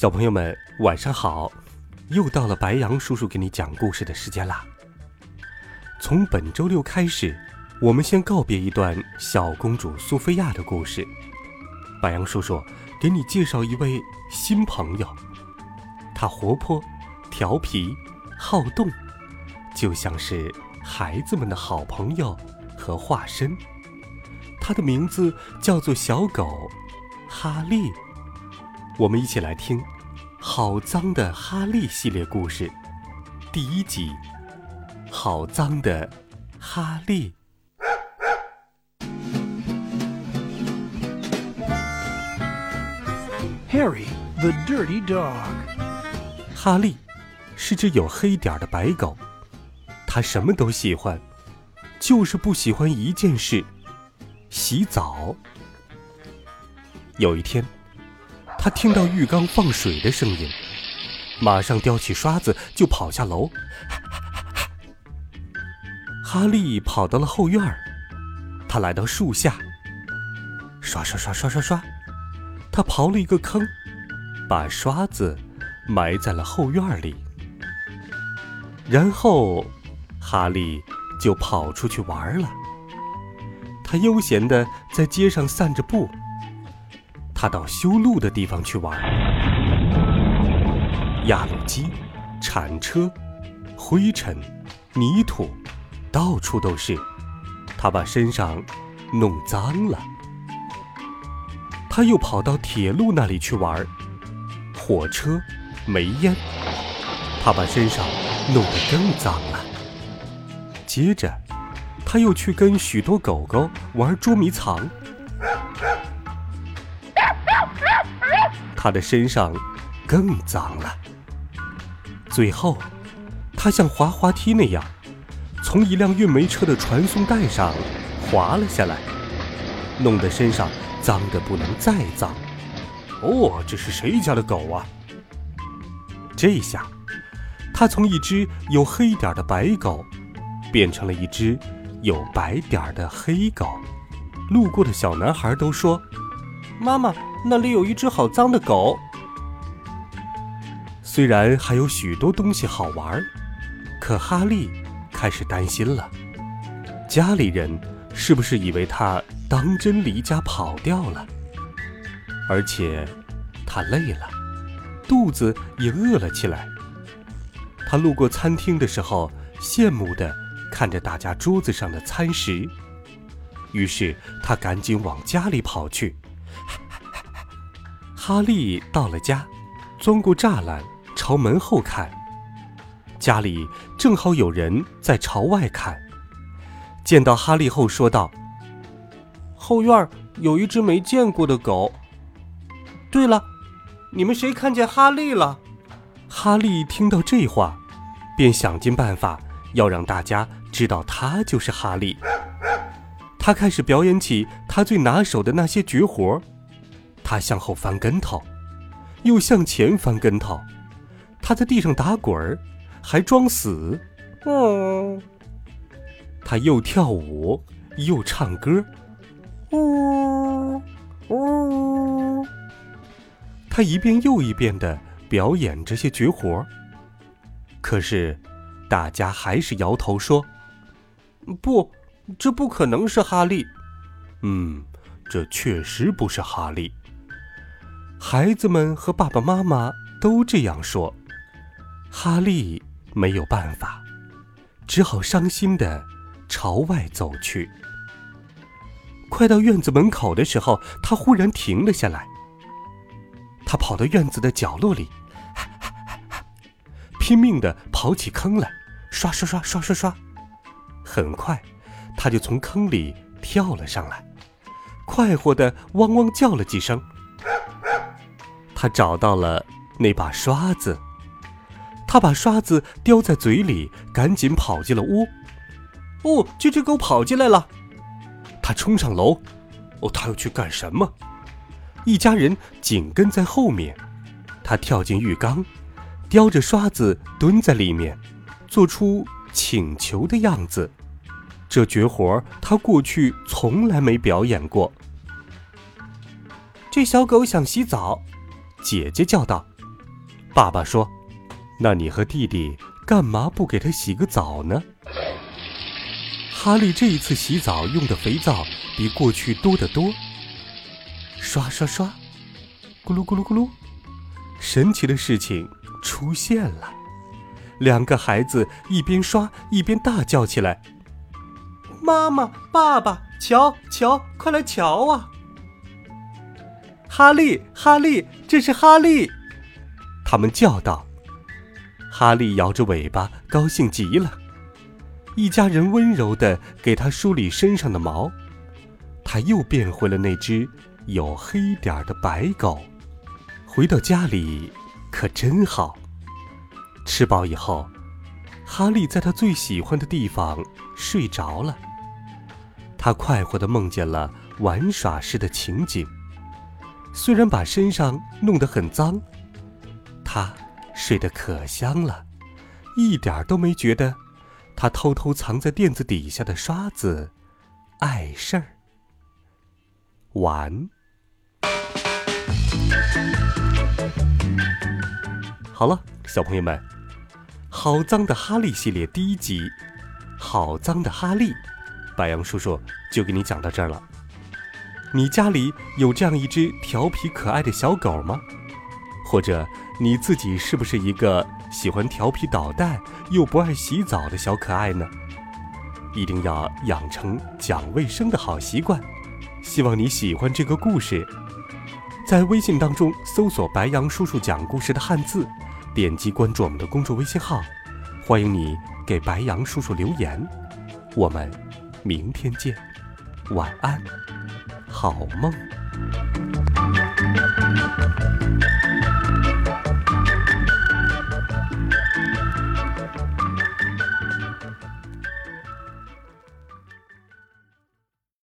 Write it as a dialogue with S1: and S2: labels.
S1: 小朋友们，晚上好！又到了白羊叔叔给你讲故事的时间啦。从本周六开始，我们先告别一段小公主苏菲亚的故事。白羊叔叔给你介绍一位新朋友，她活泼、调皮、好动，就像是孩子们的好朋友和化身。她的名字叫做小狗哈利。我们一起来听《好脏的哈利》系列故事，第一集《好脏的哈利》。
S2: Harry the dirty dog。
S1: 哈利是只有黑点儿的白狗，它什么都喜欢，就是不喜欢一件事——洗澡。有一天。他听到浴缸放水的声音，马上叼起刷子就跑下楼。哈利跑到了后院，他来到树下，刷刷刷刷刷刷，他刨了一个坑，把刷子埋在了后院里。然后，哈利就跑出去玩了。他悠闲的在街上散着步。他到修路的地方去玩，压路机、铲车、灰尘、泥土，到处都是。他把身上弄脏了。他又跑到铁路那里去玩，火车、煤烟，他把身上弄得更脏了。接着，他又去跟许多狗狗玩捉迷藏。他的身上更脏了。最后，他像滑滑梯那样，从一辆运煤车的传送带上滑了下来，弄得身上脏得不能再脏。哦，这是谁家的狗啊？这下，他从一只有黑点的白狗，变成了一只有白点的黑狗。路过的小男孩都说：“妈妈。”那里有一只好脏的狗。虽然还有许多东西好玩，可哈利开始担心了：家里人是不是以为他当真离家跑掉了？而且他累了，肚子也饿了起来。他路过餐厅的时候，羡慕地看着大家桌子上的餐食，于是他赶紧往家里跑去。哈利到了家，钻过栅栏，朝门后看。家里正好有人在朝外看。见到哈利后，说道：“后院有一只没见过的狗。对了，你们谁看见哈利了？”哈利听到这话，便想尽办法要让大家知道他就是哈利。他开始表演起他最拿手的那些绝活儿。他向后翻跟头，又向前翻跟头，他在地上打滚儿，还装死。嗯，他又跳舞又唱歌。呜呜，他一遍又一遍的表演这些绝活儿。可是，大家还是摇头说：“不，这不可能是哈利。”嗯，这确实不是哈利。孩子们和爸爸妈妈都这样说，哈利没有办法，只好伤心的朝外走去。快到院子门口的时候，他忽然停了下来。他跑到院子的角落里，拼命的刨起坑来，刷刷刷刷刷刷。很快，他就从坑里跳了上来，快活的汪汪叫了几声。他找到了那把刷子。他把刷子叼在嘴里，赶紧跑进了屋。哦，这只狗跑进来了。他冲上楼。哦，他要去干什么？一家人紧跟在后面。他跳进浴缸，叼着刷子蹲在里面，做出请求的样子。这绝活他过去从来没表演过。这小狗想洗澡，姐姐叫道。爸爸说。那你和弟弟干嘛不给他洗个澡呢？哈利这一次洗澡用的肥皂比过去多得多。刷刷刷，咕噜咕噜咕噜，神奇的事情出现了。两个孩子一边刷一边大叫起来：“妈妈，爸爸，瞧瞧，快来瞧啊！”哈利，哈利，这是哈利！他们叫道。哈利摇着尾巴，高兴极了。一家人温柔地给他梳理身上的毛，他又变回了那只有黑点的白狗。回到家里，可真好。吃饱以后，哈利在他最喜欢的地方睡着了。他快活地梦见了玩耍时的情景，虽然把身上弄得很脏，他。睡得可香了，一点都没觉得他偷偷藏在垫子底下的刷子碍事儿。完。好了，小朋友们，《好脏的哈利》系列第一集《好脏的哈利》，白杨叔叔就给你讲到这儿了。你家里有这样一只调皮可爱的小狗吗？或者？你自己是不是一个喜欢调皮捣蛋又不爱洗澡的小可爱呢？一定要养成讲卫生的好习惯。希望你喜欢这个故事，在微信当中搜索“白羊叔叔讲故事”的汉字，点击关注我们的公众微信号，欢迎你给白羊叔叔留言。我们明天见，晚安，好梦。